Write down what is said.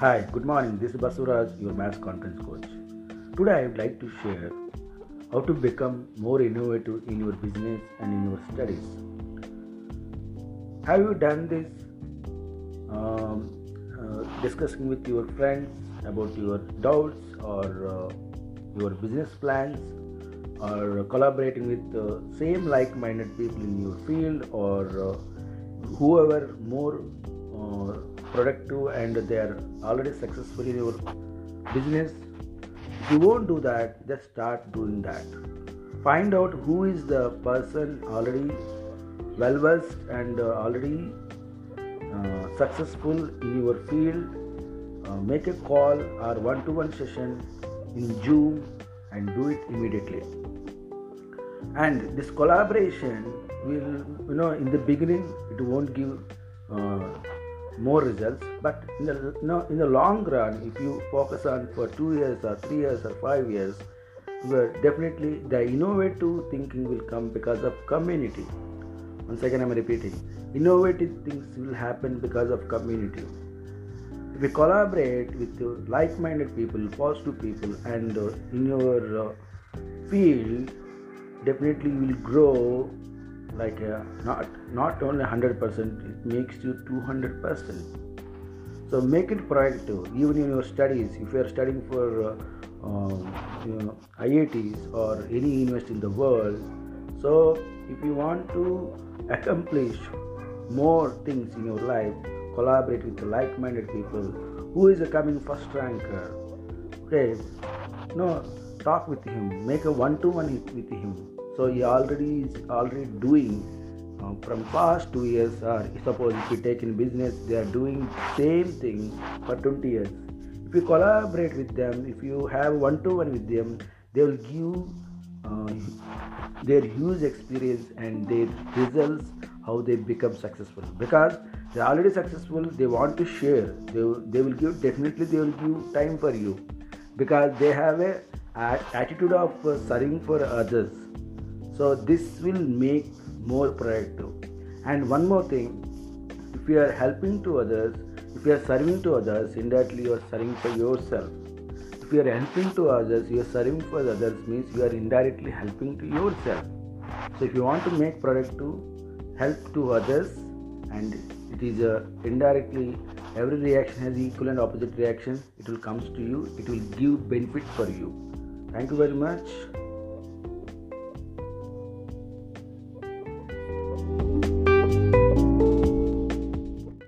Hi, good morning. This is Basuraj, your maths conference coach. Today I would like to share how to become more innovative in your business and in your studies. Have you done this um, uh, discussing with your friends about your doubts or uh, your business plans or collaborating with the same like-minded people in your field or uh, whoever more uh, productive and they are already successful in your business you won't do that just start doing that. Find out who is the person already well versed and uh, already uh, successful in your field. Uh, make a call or one-to-one session in zoom and do it immediately. And this collaboration will you know in the beginning it won't give uh, more results. But in the know, in the long run if you focus on for 2 years or 3 years or 5 years definitely the innovative thinking will come because of community. Once again i'm repeating. Innovative things will happen because of community. If you collaborate with like-minded people positive people and uh, in your uh, field definitely you will grow like a, not not only 100% it makes you 200% so make it proactive even in your studies if you are studying for uh, um, you know, IITs or any university in the world. So if you want to accomplish more things in your life collaborate with like-minded people who is a coming first ranker okay? No talk with him make a one-to-one with him so he already is already doing uh, from past two years or suppose if you take in business they are doing same thing for 20 years. If you collaborate with them if you have one-to-one with them they will give uh, their huge experience and their results how they become successful. Because they're already successful they want to share. They, they will give definitely they will give time for you. Because they have a attitude of uh, serving for others so this will make more productive. And one more thing if you are helping to others if you are serving to others indirectly you are serving for yourself. If you are helping to others you are serving for others means you are indirectly helping to yourself. So if you want to make productive help to others and it is uh, indirectly every reaction has equal and opposite reaction. It will comes to you it will give benefit for you. Thank you very much